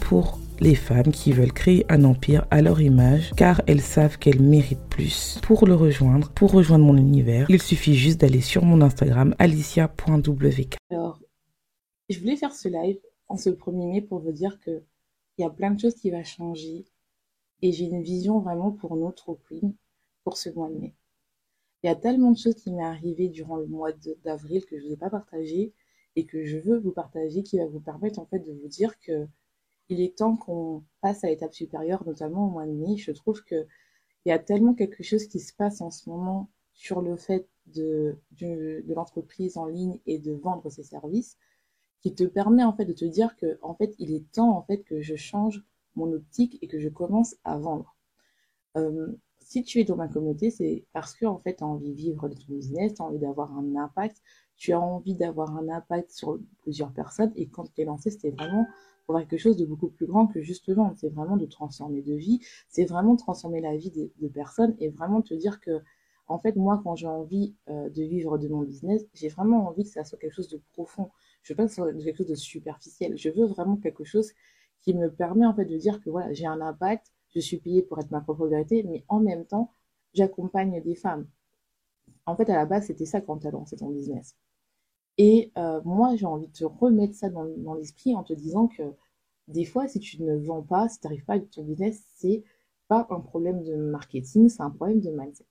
Pour les femmes qui veulent créer un empire à leur image car elles savent qu'elles méritent plus. Pour le rejoindre, pour rejoindre mon univers, il suffit juste d'aller sur mon Instagram alicia.wk. Alors, je voulais faire ce live en ce 1er mai pour vous dire que il y a plein de choses qui vont changer et j'ai une vision vraiment pour notre queen pour ce mois de mai. Il y a tellement de choses qui m'est arrivé durant le mois d'avril que je ne vous ai pas partagé et que je veux vous partager qui va vous permettre en fait de vous dire que il est temps qu'on passe à l'étape supérieure, notamment au mois de mai. Je trouve que il y a tellement quelque chose qui se passe en ce moment sur le fait de, l'entreprise en ligne et de vendre ses services qui te permet en fait de te dire que en fait il est temps en fait que je change mon optique et que je commence à vendre. Euh, si tu es dans ma communauté, c'est parce que en fait, tu as envie de vivre de ton business, tu as envie d'avoir un impact, tu as envie d'avoir un impact sur plusieurs personnes. Et quand tu es lancé, c'était vraiment pour quelque chose de beaucoup plus grand que juste vendre. C'est vraiment de transformer de vie, c'est vraiment transformer la vie de, personnes et vraiment te dire que, en fait, moi, quand j'ai envie euh, de vivre de mon business, j'ai vraiment envie que ça soit quelque chose de profond. Je veux pas que ce soit quelque chose de superficiel. Je veux vraiment quelque chose qui me permet, en fait, de dire que voilà, j'ai un impact, je suis payée pour être ma propre vérité, mais en même temps, j'accompagne des femmes. En fait, à la base, c'était ça quand tu as lancé ton business. Et euh, moi, j'ai envie de te remettre ça dans, dans l'esprit en te disant que des fois, si tu ne vends pas, si tu n'arrives pas avec ton business, c'est pas un problème de marketing, c'est un problème de mindset.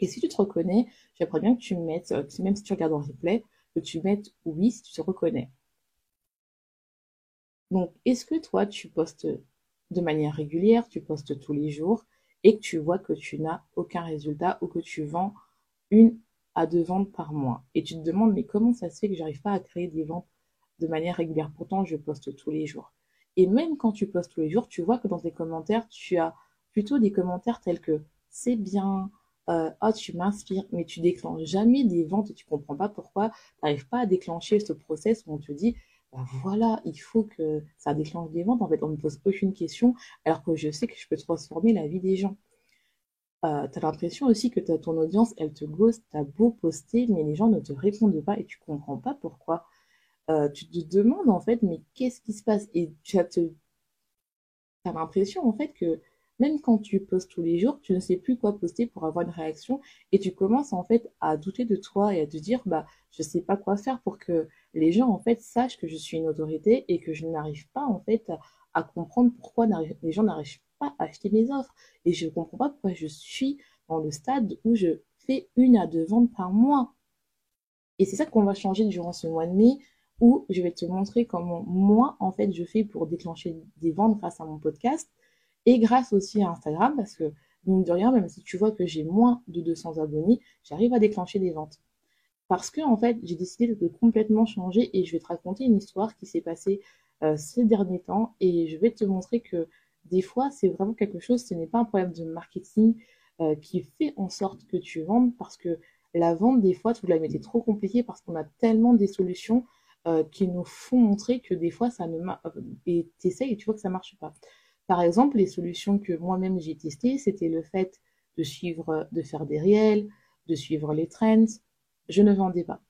Et si tu te reconnais, j'aimerais bien que tu mettes, euh, même si tu regardes en replay, que tu mettes oui si tu te reconnais. Donc, est-ce que toi, tu postes de manière régulière, tu postes tous les jours et que tu vois que tu n'as aucun résultat ou que tu vends une à deux ventes par mois. Et tu te demandes, mais comment ça se fait que j'arrive pas à créer des ventes de manière régulière? Pourtant, je poste tous les jours. Et même quand tu postes tous les jours, tu vois que dans tes commentaires, tu as plutôt des commentaires tels que c'est bien, euh, oh, tu m'inspires, mais tu déclenches jamais des ventes et tu comprends pas pourquoi tu n'arrives pas à déclencher ce process où on te dit bah voilà, il faut que ça déclenche des ventes. En fait, on ne me pose aucune question, alors que je sais que je peux transformer la vie des gens. Euh, tu as l'impression aussi que ton audience, elle te ghost, t'as beau poster, mais les gens ne te répondent pas et tu comprends pas pourquoi. Euh, tu te demandes en fait, mais qu'est-ce qui se passe? Et tu as, te... as l'impression en fait que même quand tu postes tous les jours, tu ne sais plus quoi poster pour avoir une réaction et tu commences en fait à douter de toi et à te dire bah je sais pas quoi faire pour que les gens en fait sachent que je suis une autorité et que je n'arrive pas en fait à, comprendre pourquoi les gens n'arrivent pas à acheter mes offres et je ne comprends pas pourquoi je suis dans le stade où je fais une à deux ventes par mois. Et c'est ça qu'on va changer durant ce mois de mai où je vais te montrer comment moi en fait je fais pour déclencher des ventes grâce à mon podcast et grâce aussi à Instagram parce que mine de rien même si tu vois que j'ai moins de 200 abonnés, j'arrive à déclencher des ventes. Parce que en fait, j'ai décidé de complètement changer et je vais te raconter une histoire qui s'est passée ces derniers temps et je vais te montrer que des fois, c'est vraiment quelque chose, ce n'est pas un problème de marketing euh, qui fait en sorte que tu vendes parce que la vente, des fois, tu la mettais trop compliquée parce qu'on a tellement des solutions euh, qui nous font montrer que des fois, ça ne marche et tu essayes et tu vois que ça marche pas. Par exemple, les solutions que moi-même j'ai testées, c'était le fait de suivre, de faire des réels, de suivre les trends, je ne vendais pas.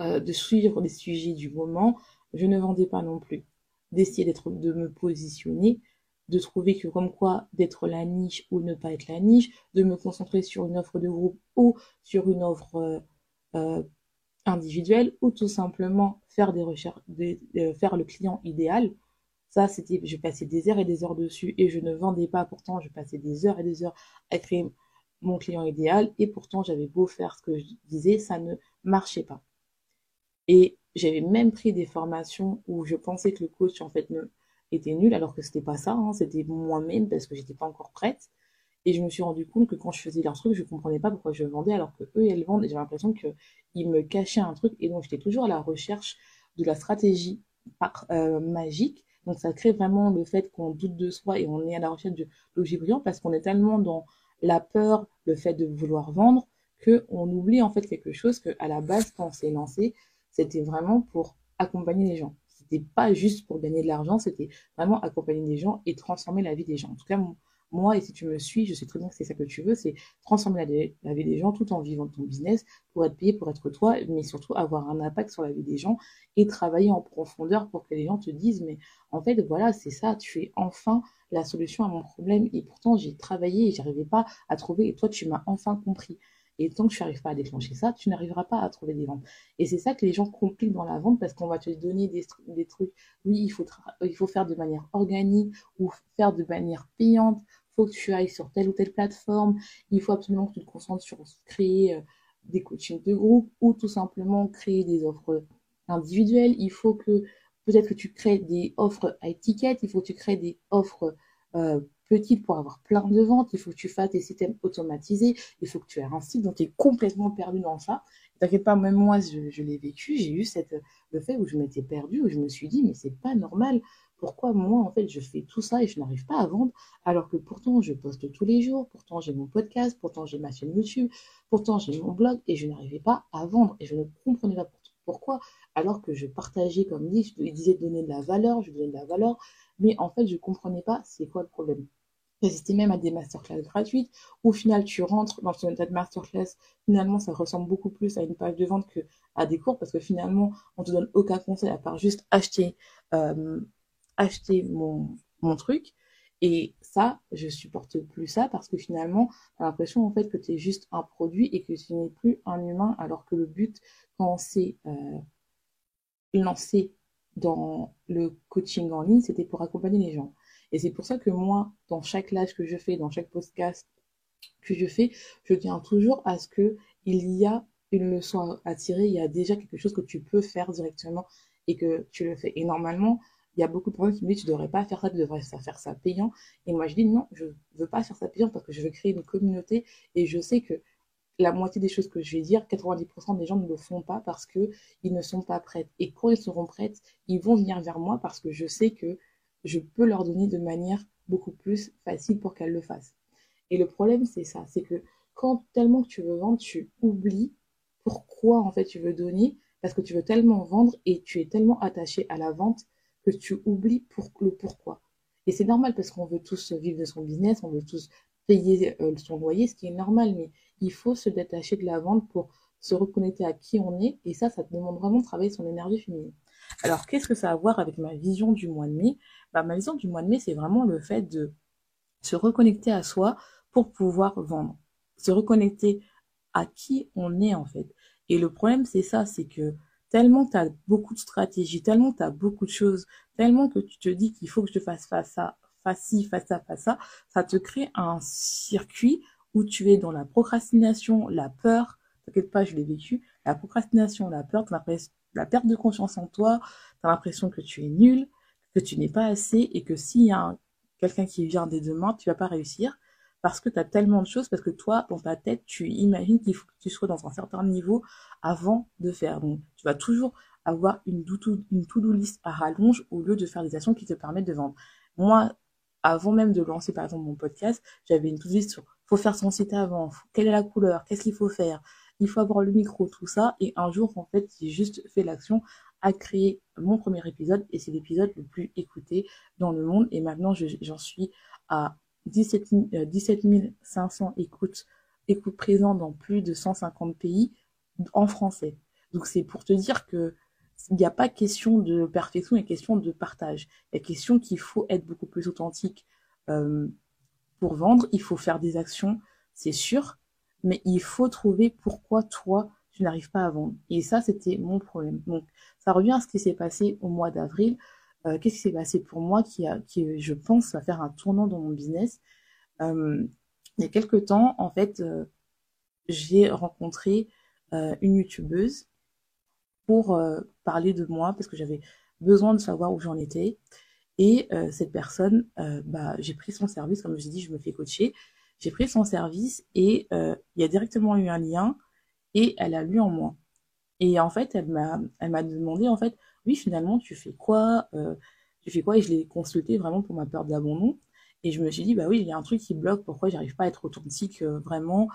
Euh, de suivre les sujets du moment, je ne vendais pas non plus. D'essayer d'être, de me positionner, de trouver que comme quoi d'être la niche ou ne pas être la niche, de me concentrer sur une offre de groupe ou sur une offre euh, euh, individuelle ou tout simplement faire des recherches, faire le client idéal. Ça, c'était, je passais des heures et des heures dessus et je ne vendais pas. Pourtant, je passais des heures et des heures à créer mon client idéal et pourtant j'avais beau faire ce que je disais, ça ne marchait pas. Et j'avais même pris des formations où je pensais que le coach en fait était nul alors que c'était pas ça, hein, c'était moi-même parce que j'étais pas encore prête. Et je me suis rendu compte que quand je faisais leur truc, je comprenais pas pourquoi je vendais alors que eux, elles vendent. Et j'ai l'impression qu'ils me cachaient un truc. Et donc, j'étais toujours à la recherche de la stratégie euh, magique. Donc, ça crée vraiment le fait qu'on doute de soi et on est à la recherche de logis brillant parce qu'on est tellement dans la peur, le fait de vouloir vendre, qu'on oublie en fait quelque chose que à la base, quand on s'est lancé, c'était vraiment pour accompagner les gens. C'était pas juste pour gagner de l'argent, c'était vraiment accompagner les gens et transformer la vie des gens. En tout cas, moi, et si tu me suis, je sais très bien que c'est ça que tu veux, c'est transformer la, vie des gens tout en vivant ton business pour être payé, pour être toi, mais surtout avoir un impact sur la vie des gens et travailler en profondeur pour que les gens te disent, mais en fait, voilà, c'est ça, tu es enfin la solution à mon problème. Et pourtant, j'ai travaillé et j'arrivais pas à trouver, et toi, tu m'as enfin compris. Et tant que tu n'arrives pas à déclencher ça, tu n'arriveras pas à trouver des ventes. Et c'est ça que les gens compliquent dans la vente parce qu'on va te donner des, trucs. Oui, il faut, il faire de manière organique ou faire de manière payante faut que tu ailles sur telle ou telle plateforme, il faut absolument que tu te concentres sur créer euh, des coachings de groupe ou tout simplement créer des offres individuelles. Il faut que peut-être que tu crées des offres à étiquette, il faut que tu crées des offres euh, pour avoir plein de ventes, il faut que tu fasses des systèmes automatisés, il faut que tu aies un site dont tu es complètement perdu dans ça. T'inquiète pas, même moi, je, je l'ai vécu, j'ai eu cette, le fait où je m'étais perdue, où je me suis dit, mais c'est pas normal pourquoi moi, en fait, je fais tout ça et je n'arrive pas à vendre, alors que pourtant, je poste tous les jours, pourtant, j'ai mon podcast, pourtant, j'ai ma chaîne YouTube, pourtant, j'ai mon blog et je n'arrivais pas à vendre et je ne comprenais pas pourquoi, alors que je partageais, comme dit, je disais donner de la valeur, je donnais de la valeur, mais en fait, je ne comprenais pas c'est quoi le problème. J'assistais même à des masterclass gratuites, où au final, tu rentres dans ton état de masterclass, finalement, ça ressemble beaucoup plus à une page de vente que à des cours, parce que finalement, on te donne aucun conseil à part juste acheter euh, acheter mon, mon truc. Et ça, je supporte plus ça parce que finalement, t'as l'impression en fait que tu es juste un produit et que tu n'es plus un humain, alors que le but, quand on s'est euh, lancé dans le coaching en ligne, c'était pour accompagner les gens. Et c'est pour ça que moi, dans chaque live que je fais, dans chaque podcast que je fais, je tiens toujours à ce que il y a une leçon à tirer, il y a déjà quelque chose que tu peux faire directement et que tu le fais. Et normalement, il y a beaucoup de personnes qui me disent tu devrais pas faire ça, tu devrais faire ça payant. Et moi je dis non, je veux pas faire ça payant parce que je veux créer une communauté et je sais que la moitié des choses que je vais dire, 90% des gens ne le font pas parce que ils ne sont pas prêts. Et quand ils seront prêts, ils vont venir vers moi parce que je sais que je peux leur donner de manière beaucoup plus facile pour qu'elles le fassent. Et le problème, c'est ça, c'est que quand tellement que tu veux vendre, tu oublies pourquoi en fait tu veux donner parce que tu veux tellement vendre et tu es tellement attaché à la vente que tu oublies pour, le pourquoi. Et c'est normal parce qu'on veut tous vivre de son business, on veut tous payer euh, son loyer, ce qui est normal, mais il faut se détacher de la vente pour se reconnecter à qui on est, et ça, ça te demande vraiment de travailler son énergie féminine. Alors, qu'est-ce que ça a à voir avec ma vision du mois de mai? Bah, Ma vision du mois de mai, c'est vraiment le fait de se reconnecter à soi pour pouvoir vendre, se reconnecter à qui on est en fait. Et le problème, c'est ça, c'est que tellement tu as beaucoup de stratégies, tellement tu as beaucoup de choses, tellement que tu te dis qu'il faut que je te fasse face à, face ci, face à, face ça te crée un circuit où tu es dans la procrastination, la peur, t'inquiète pas, je l'ai vécu, la procrastination, la peur, la perte de confiance en toi, tu as l'impression que tu es nul, que tu n'es pas assez et que s'il y a quelqu'un qui vient dès demain, tu vas pas réussir parce que tu as tellement de choses, parce que toi, dans ta tête, tu imagines qu'il faut que tu sois dans un certain niveau avant de faire. Donc, tu vas toujours avoir une to-do list à rallonge au lieu de faire des actions qui te permettent de vendre. Moi, avant même de lancer, par exemple, mon podcast, j'avais une to-do list sur faut faire son site avant, quelle est la couleur, qu'est-ce qu'il faut faire, il faut avoir le micro, tout ça. Et un jour, en fait, j'ai juste fait l'action à créer mon premier épisode et c'est l'épisode le plus écouté dans le monde. Et maintenant, j'en suis à 17, 500 euh, écoutes, écoutes présents dans plus de 150 pays en français. Donc c'est pour te dire que il n'y a pas question de perfection, il question de partage. Il y a question qu'il faut être beaucoup plus authentique euh, pour vendre. Il faut faire des actions, c'est sûr, mais il faut trouver pourquoi toi tu n'arrives pas à vendre. Et ça, c'était mon problème. Donc ça revient à ce qui s'est passé au mois d'avril. Euh, qu'est-ce qui s'est passé pour moi qui, qui, je pense, va faire un tournant dans mon business? Euh, il y a quelques temps, en fait, euh, j'ai rencontré une youtubeuse pour parler de moi parce que j'avais besoin de savoir où j'en étais. Et cette personne, bah, j'ai pris son service, comme je dis, je me fais coacher. J'ai pris son service et euh, il y a directement eu un lien et elle a lu en moi. Et en fait, elle m'a, elle m'a demandé, en fait, oui, finalement, tu fais quoi Tu fais quoi? Et je l'ai consulté vraiment pour ma peur d'abandon. Et je me suis dit, bah oui, il y a un truc qui bloque, pourquoi j'arrive pas à être authentique vraiment?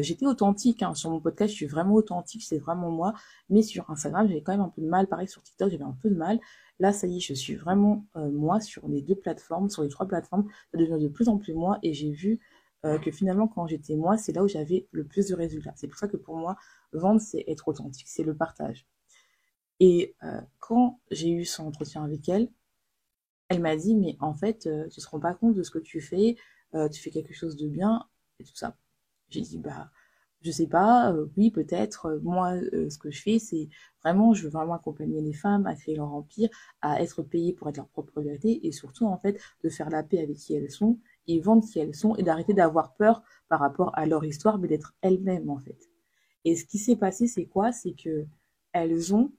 J'étais authentique, hein, sur mon podcast, je suis vraiment authentique, c'est vraiment moi. Mais sur Instagram, j'avais quand même un peu de mal. Pareil, sur TikTok, j'avais un peu de mal. Là, ça y est, je suis vraiment moi sur les deux plateformes, sur les trois plateformes. Ça devient de plus en plus moi et j'ai vu euh, que finalement, quand j'étais moi, c'est là où j'avais le plus de résultats. C'est pour ça que pour moi, vendre, c'est être authentique, c'est le partage. Et euh, quand j'ai eu son entretien avec elle, elle m'a dit, mais en fait, euh, tu te rends pas compte de ce que tu fais, tu fais quelque chose de bien, et tout ça. J'ai dit, bah, je sais pas, oui, peut-être. moi, ce que je fais, c'est vraiment, je veux vraiment accompagner les femmes à créer leur empire, à être payées pour être leur propre vérité, et surtout, en fait, de faire la paix avec qui elles sont, et vendre qui elles sont et d'arrêter d'avoir peur par rapport à leur histoire, mais d'être elles-mêmes en fait. Et ce qui s'est passé, c'est quoi? C'est que elles ont,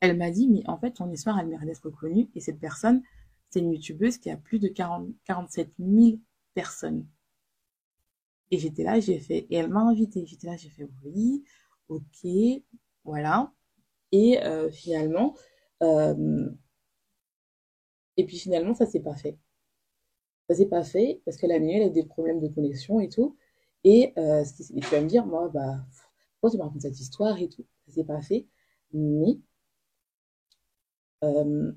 elle m'a dit, mais en fait, ton histoire, elle mérite d'être connue. Et cette personne, c'est une youtubeuse qui a plus de 40, 47 000 personnes. Et j'étais là, j'ai fait, et elle m'a invité. J'étais là, j'ai fait, oui, ok, voilà. Et euh, finalement, euh, et puis finalement, ça s'est pas fait. Ça s'est pas fait parce que la nuit, elle a des problèmes de connexion et tout. Et, euh, tu vas me dire, moi, bah, pourquoi tu me racontes cette histoire et tout? Ça s'est pas fait. Mais, euh,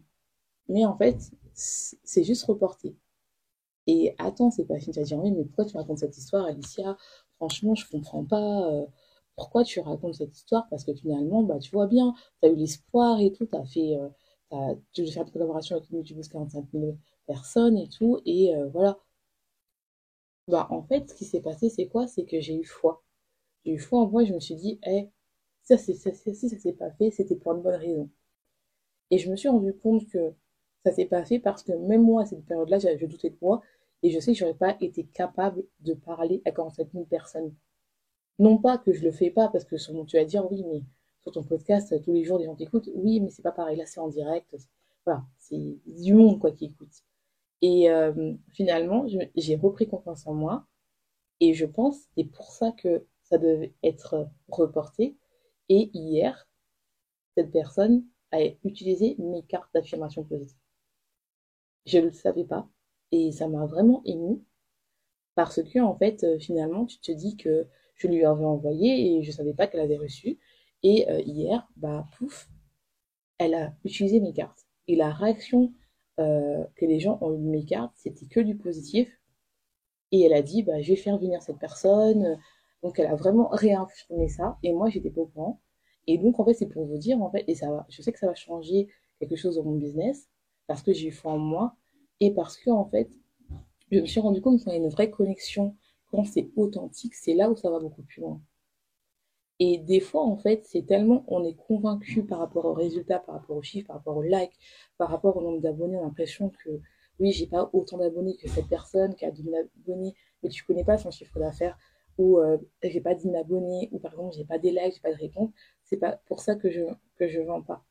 mais en fait, c'est juste reporté. Et attends, c'est pas fini. Tu vas dire, oui, mais pourquoi tu racontes cette histoire, Alicia? Franchement, je comprends pas. Euh, pourquoi tu racontes cette histoire? Parce que finalement, bah, tu vois bien, tu as eu l'espoir et tout, tu as fait. as, tu veux faire une collaboration avec une youtubeuse 45 000 personne et tout. Et euh, voilà. Bah, en fait, ce qui s'est passé, c'est quoi? C'est que j'ai eu foi. J'ai eu foi en moi, je me suis dit, eh, ça, c'est, ça, si ça s'est pas fait, c'était pour une bonne raison. Et je me suis rendu compte que ça s'est pas fait parce que même moi, à cette période-là, je doutais de moi et je sais que j'aurais pas été capable de parler à 47 000 personnes. Non pas que je le fais pas parce que sur tu vas dire oui, mais sur ton podcast, tous les jours, des gens t'écoutent. Oui, mais c'est pas pareil. Là, c'est en direct. Voilà, c'est du monde, quoi, qui écoute. Et euh, finalement, j'ai repris confiance en moi. Et je pense, c'est pour ça que ça devait être reporté. Et hier, cette personne a utilisé mes cartes d'affirmation positive. Je ne le savais pas. Et ça m'a vraiment ému. Parce que, en fait, euh, finalement, tu te dis que je lui avais envoyé et je ne savais pas qu'elle avait reçu. Et euh, hier, bah, pouf, elle a utilisé mes cartes. Et la réaction euh, que les gens ont eu mes cartes, c'était que du positif. Et elle a dit, bah, je vais faire venir cette personne. Donc, elle a vraiment réaffirmé ça. Et moi, j'étais pas au courant. Et donc, en fait, c'est pour vous dire, en fait, et ça va, je sais que ça va changer quelque chose dans mon business, parce que j'ai eu foi en moi, et parce que, en fait, je me suis rendu compte qu'on a une vraie connexion, quand c'est authentique, c'est là où ça va beaucoup plus loin. Et des fois, en fait, c'est tellement, on est convaincu par rapport aux résultats, par rapport aux chiffres, par rapport aux likes, par rapport au nombre d'abonnés, on a l'impression que oui, j'ai pas autant d'abonnés que cette personne qui a 2000 abonnés, mais tu connais pas son chiffre d'affaires, ou euh, j'ai pas 10 000 abonnés, ou par exemple, j'ai pas des likes, j'ai pas de réponse. C'est pas pour ça que je, que vends pas.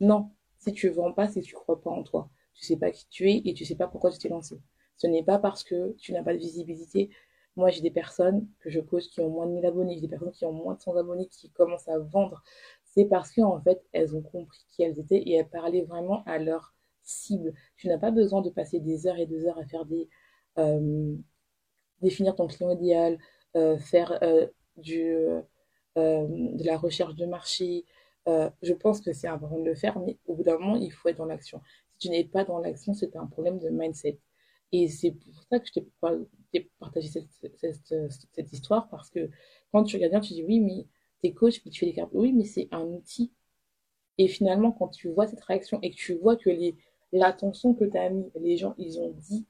Non, si tu vends pas, c'est que tu crois pas en toi. Tu sais pas qui tu es et tu sais pas pourquoi tu t'es lancé. Ce n'est pas parce que tu n'as pas de visibilité moi, j'ai des personnes que je coach qui ont moins de 1000 abonnés, j'ai des personnes qui ont moins de 100 abonnés qui commencent à vendre. C'est parce qu'en fait, elles ont compris qui elles étaient et elles parlaient vraiment à leur cible. Tu n'as pas besoin de passer des heures et des heures à faire des... Euh, définir ton client idéal, euh, faire euh, du, de la recherche de marché. je pense que c'est important de le faire, mais au bout d'un moment, il faut être dans l'action. Si tu n'es pas dans l'action, c'est un problème de mindset. Et c'est pour ça que je t'ai partager cette, histoire parce que quand tu regardes bien, tu dis oui, mais t'es coach, puis tu fais des cartes. Oui, mais c'est un outil. Et finalement, quand tu vois cette réaction et que tu vois que l'attention que tu as mis, les gens, ils ont dit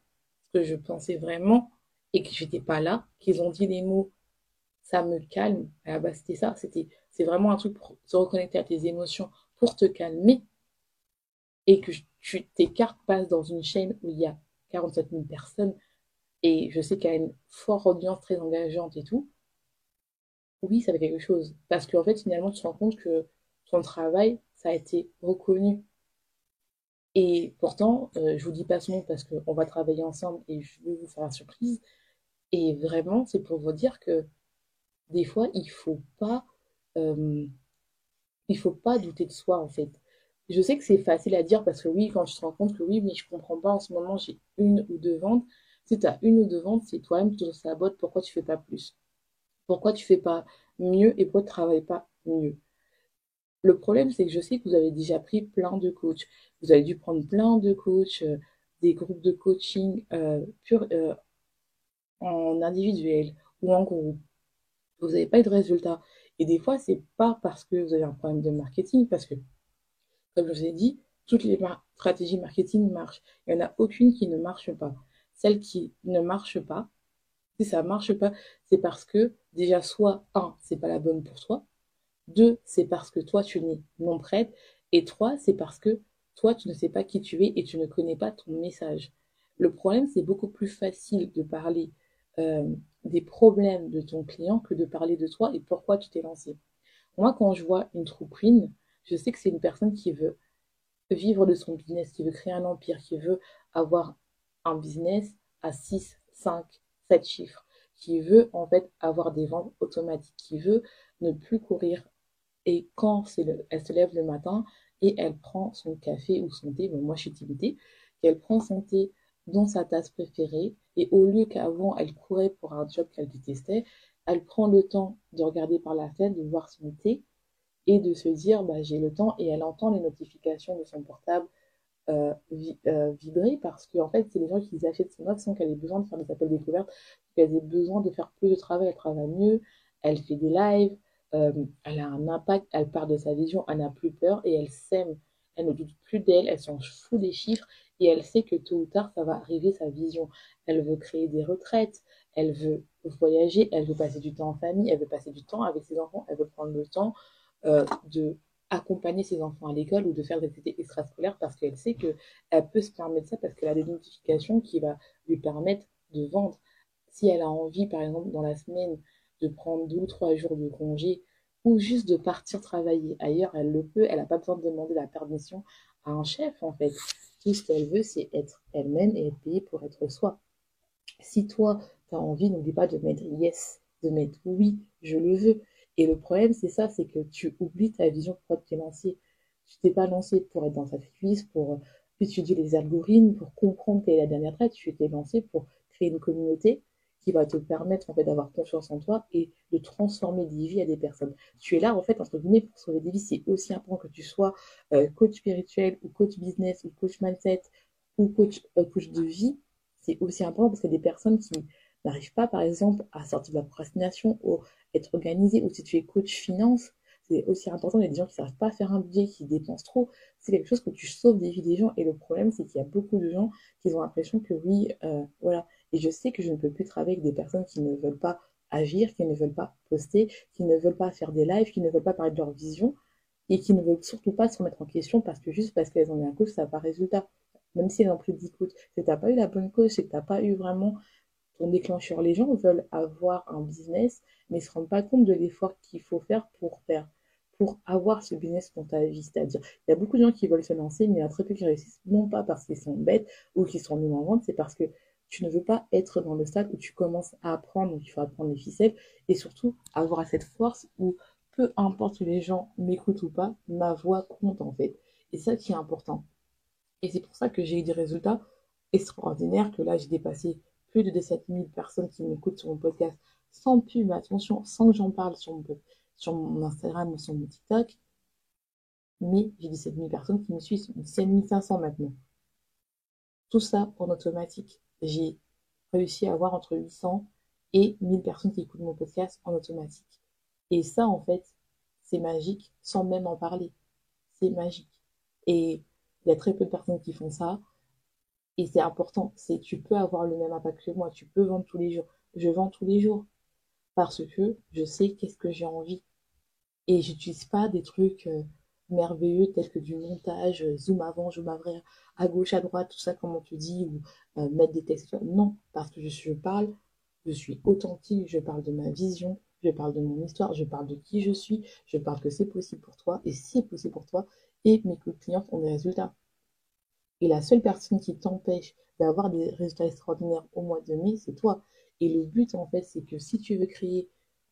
ce que je pensais vraiment et que j'étais pas là, qu'ils ont dit les mots, ça me calme. À la base, c'était ça. C'était, c'est vraiment un truc pour se reconnecter à tes émotions, pour te calmer et que tu, tes cartes passent dans une chaîne où il y a 47 000 personnes et je sais qu'elle a une forte audience très engageante et tout, oui, ça fait quelque chose. Parce qu'en fait, finalement, tu te rends compte que ton travail, ça a été reconnu. Et pourtant, euh, je vous dis pas ce nom parce qu'on va travailler ensemble et je vais vous faire la surprise. Et vraiment, c'est pour vous dire que des fois, il faut pas, euh, il faut pas douter de soi en fait. Je sais que c'est facile à dire parce que oui, quand tu te rends compte que oui, mais je comprends pas en ce moment, j'ai une ou deux ventes. Si tu as une ou deux ventes, c'est toi-même qui te sabote. Pourquoi tu fais pas plus? Pourquoi tu fais pas mieux et pourquoi tu travailles pas mieux? Le problème, c'est que je sais que vous avez déjà pris plein de coachs. Vous avez dû prendre plein de coachs, euh, des groupes de coaching euh, euh, en individuel ou en groupe. Vous n'avez pas eu de résultat. Et des fois, c'est pas parce que vous avez un problème de marketing, parce que, comme je vous ai dit, toutes les stratégies marketing marchent. Il n'y en a aucune qui ne marche pas. Celle qui ne marche pas, si ça marche pas, c'est parce que déjà, soit, un, c'est pas la bonne pour toi. Deux, c'est parce que toi, tu n'es non prête. Et trois, c'est parce que toi, tu ne sais pas qui tu es et tu ne connais pas ton message. Le problème, c'est beaucoup plus facile de parler euh, des problèmes de ton client que de parler de toi et pourquoi tu t'es lancé. Moi, quand je vois une true queen, je sais que c'est une personne qui veut vivre de son business, qui veut créer un empire, qui veut avoir un business à 6, 5, 7 chiffres, qui veut en fait avoir des ventes automatiques, qui veut ne plus courir. Et quand elle se lève le matin et elle prend son café ou son thé, moi je suis thé, qu'elle prend son thé dans sa tasse préférée et au lieu qu'avant elle courait pour un job qu'elle détestait, elle prend le temps de regarder par la fenêtre, de voir son thé et de se dire bah, j'ai le temps et elle entend les notifications de son portable euh, euh, vibrer parce qu'en fait c'est les gens qui achètent son offre sans qu'elle ait besoin de faire des appels découvertes, qu'elle ait besoin de faire plus de travail, elle travaille mieux, elle fait des lives, euh, elle a un impact, elle part de sa vision, elle n'a plus peur et elle sème. Elle ne doute plus d'elle, elle s'en fout des chiffres et elle sait que tôt ou tard ça va arriver sa vision. Elle veut créer des retraites, elle veut voyager, elle veut passer du temps en famille, elle veut passer du temps avec ses enfants, elle veut prendre le temps euh, de accompagner ses enfants à l'école ou de faire des activités extrascolaires parce qu'elle sait qu'elle peut se permettre ça parce qu'elle a des notifications qui va lui permettre de vendre. Si elle a envie, par exemple, dans la semaine, de prendre deux ou trois jours de congé ou juste de partir travailler ailleurs, elle le peut, elle n'a pas besoin de demander la permission à un chef en fait. Tout ce qu'elle veut, c'est être elle-même et être payée pour être soi. Si toi, tu as envie, n'oublie pas de mettre yes, de mettre oui, je le veux. Et le problème, c'est ça, c'est que tu oublies ta vision pour te lancé. Tu t'es pas lancé pour être dans sa cuisse, pour étudier les algorithmes, pour comprendre quelle est la dernière traite. Tu t'es lancé pour créer une communauté qui va te permettre en fait d'avoir confiance en toi et de transformer des vies à des personnes. Tu es là en fait entre guillemets pour sauver des vies. C'est aussi important que tu sois euh, coach spirituel ou coach business ou coach mindset ou coach, euh, coach de vie. C'est aussi important parce qu'il y a des personnes qui n'arrivent pas par exemple à sortir de la procrastination ou être organisées ou si tu es coach finance, c'est aussi important. A des gens qui ne savent pas faire un budget, qui dépensent trop. C'est quelque chose que tu sauves des vies des gens. Et le problème, c'est qu'il y a beaucoup de gens qui ont l'impression que oui, euh, voilà, et je sais que je ne peux plus travailler avec des personnes qui ne veulent pas agir, qui ne veulent pas poster, qui ne veulent pas faire des lives, qui ne veulent pas parler de leur vision et qui ne veulent surtout pas se remettre en question parce que juste parce qu'elles ont eu un coach, ça n'a pas résultat. Même si elles ont de 10 coachs, c'est que tu n'as pas eu la bonne coach, c'est que tu n'as pas eu vraiment ton déclencheur. Les gens veulent avoir un business, mais ne se rendent pas compte de l'effort qu'il faut faire pour faire, pour avoir ce business dans ta vie. C'est-à-dire, il y a beaucoup de gens qui veulent se lancer, mais il y a très peu qui réussissent, non pas parce qu'ils sont bêtes ou qu'ils sont nuls en vente, c'est parce que tu ne veux pas être dans le stade où tu commences à apprendre, où il faut apprendre les ficelles, et surtout avoir cette force où peu importe les gens m'écoutent ou pas, ma voix compte en fait. Et ça qui est important. Et c'est pour ça que j'ai eu des résultats extraordinaires, que là j'ai dépassé plus de 17 000 personnes qui m'écoutent sur mon podcast sans pub, attention, sans que j'en parle sur mon, Instagram ou sur mon TikTok. Mais j'ai 17 000 personnes qui me suivent, 17 500 maintenant. Tout ça en automatique j'ai réussi à avoir entre 800 et 1000 personnes qui écoutent mon podcast en automatique. Et ça, en fait, c'est magique sans même en parler. C'est magique. Et il y a très peu de personnes qui font ça. Et c'est important. C'est, tu peux avoir le même impact que moi. Tu peux vendre tous les jours. Je vends tous les jours. Parce que je sais qu'est-ce que j'ai envie. Et j'utilise pas des trucs, euh, merveilleux tels que du montage, euh, zoom avant, zoom arrière, à gauche, à droite, tout ça comme on te dit, ou euh, mettre des textes. Non, parce que je, parle, je suis authentique, je parle de ma vision, je parle de mon histoire, je parle de qui je suis, je parle que c'est possible pour toi, et si c'est possible pour toi, et mes clients ont des résultats. Et la seule personne qui t'empêche d'avoir des résultats extraordinaires au mois de mai, c'est toi. Et le but, en fait, c'est que si tu veux créer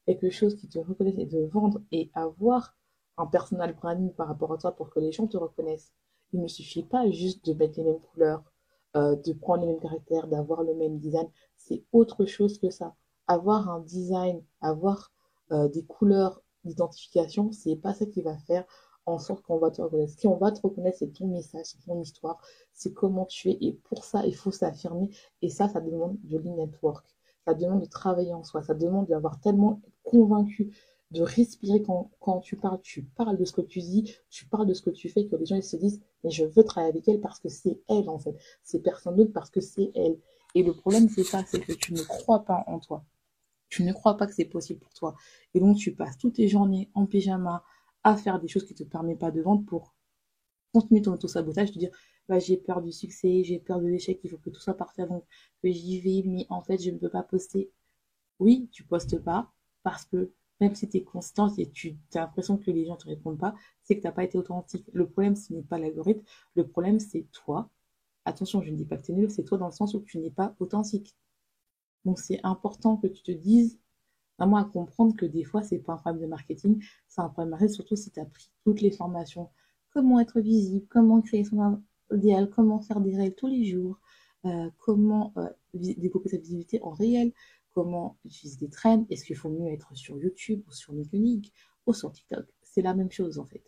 quelque chose qui te reconnaisse et de vendre et avoir un personal branding par rapport à toi pour que les gens te reconnaissent, il ne suffit pas juste de mettre les mêmes couleurs, euh, de prendre les mêmes caractères, d'avoir le même design. C'est autre chose que ça. Avoir un design, avoir euh, des couleurs d'identification, c'est pas ça qui va faire en sorte qu'on va te reconnaître. Ce qui on va te reconnaître, c'est ton message, ton histoire, c'est comment tu es. Et pour ça, il faut s'affirmer. Et ça, ça demande de l'e-network. Ça demande de travailler en soi. Ça demande d'avoir tellement convaincu, de respirer quand, quand, tu parles. Tu parles de ce que tu dis, tu parles de ce que tu fais, que les gens se disent, mais je veux travailler avec elle parce que c'est elle, en fait. C'est personne d'autre parce que c'est elle. Et le problème, c'est ça, c'est que tu ne crois pas en toi. Tu ne crois pas que c'est possible pour toi. Et donc, tu passes toutes tes journées en pyjama, à faire des choses qui ne te permettent pas de vendre pour continuer ton auto-sabotage, te dire bah, j'ai peur du succès, j'ai peur de l'échec, il faut que tout soit parfait avant que j'y vais, mais en fait je ne peux pas poster. Oui, tu postes pas parce que même si tu es constante et tu as l'impression que les gens ne te répondent pas, c'est que tu n'as pas été authentique. Le problème, ce n'est pas l'algorithme, le problème, c'est toi. Attention, je ne dis pas que tu es nul, c'est toi dans le sens où tu n'es pas authentique. Donc c'est important que tu te dises vraiment à comprendre que des fois, c'est pas un problème de marketing, c'est un problème de surtout si tu as pris toutes les formations. Comment être visible, comment créer son idéal, comment faire des règles tous les jours, euh, comment euh, développer sa visibilité en réel, comment utiliser des trends, est-ce qu'il faut mieux être sur YouTube ou sur LinkedIn ou sur TikTok? C'est la même chose en fait.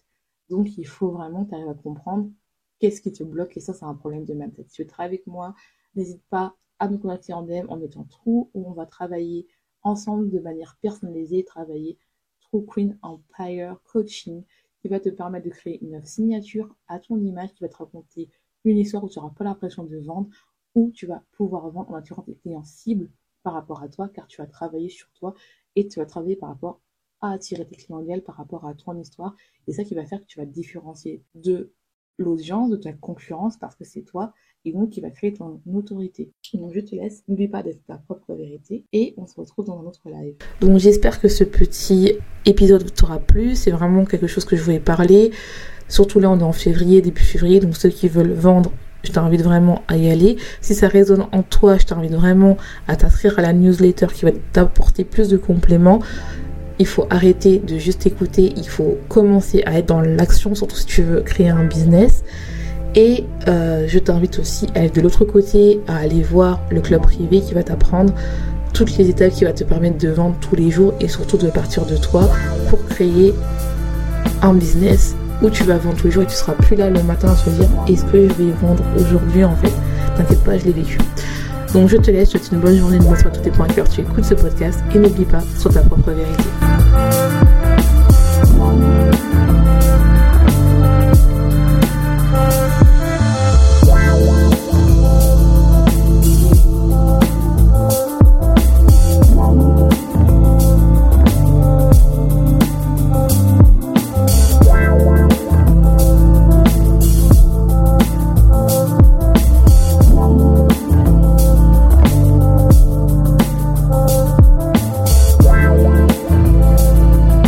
Donc il faut vraiment que tu arrives à comprendre qu'est-ce qui te bloque et ça c'est un problème de tête. Si tu veux travailler avec moi, n'hésite pas à me contacter en DM en mettant trou où on va travailler ensemble de manière personnalisée, travailler True Queen Empire Coaching qui va te permettre de créer une signature à ton image qui va te raconter une histoire où tu n'auras pas l'impression de vendre, où tu vas pouvoir vendre en attirant tes clients cibles par rapport à toi, car tu vas travailler sur toi et tu vas travailler par rapport à attirer tes clients idéaux par rapport à ton histoire. Et ça qui va faire que tu vas te différencier de l'audience, de ta concurrence, parce que c'est toi et donc qui va créer ton autorité. Donc je te laisse, n'oublie pas d'être ta propre vérité et on se retrouve dans un autre live. Donc j'espère que ce petit épisode t'aura plu, c'est vraiment quelque chose que je voulais parler. Surtout là on est en février, début février, donc ceux qui veulent vendre je t'invite vraiment à y aller. Si ça résonne en toi, je t'invite vraiment à t'inscrire à la newsletter qui va t'apporter plus de compléments. Il faut arrêter de juste écouter, il faut commencer à être dans l'action, surtout si tu veux créer un business. Et euh, je t'invite aussi à être de l'autre côté, à aller voir le club privé qui va t'apprendre toutes les étapes qui va te permettre de vendre tous les jours et surtout de partir de toi pour créer un business où tu vas vendre tous les jours et tu seras plus là le matin à se dire est-ce que je vais vendre aujourd'hui en fait. T'inquiète pas, je l'ai vécu. Donc je te laisse, je te souhaite une bonne journée, une bonne tous tes points à cœur. Tu écoutes ce podcast et n'oublie pas sur ta propre vérité.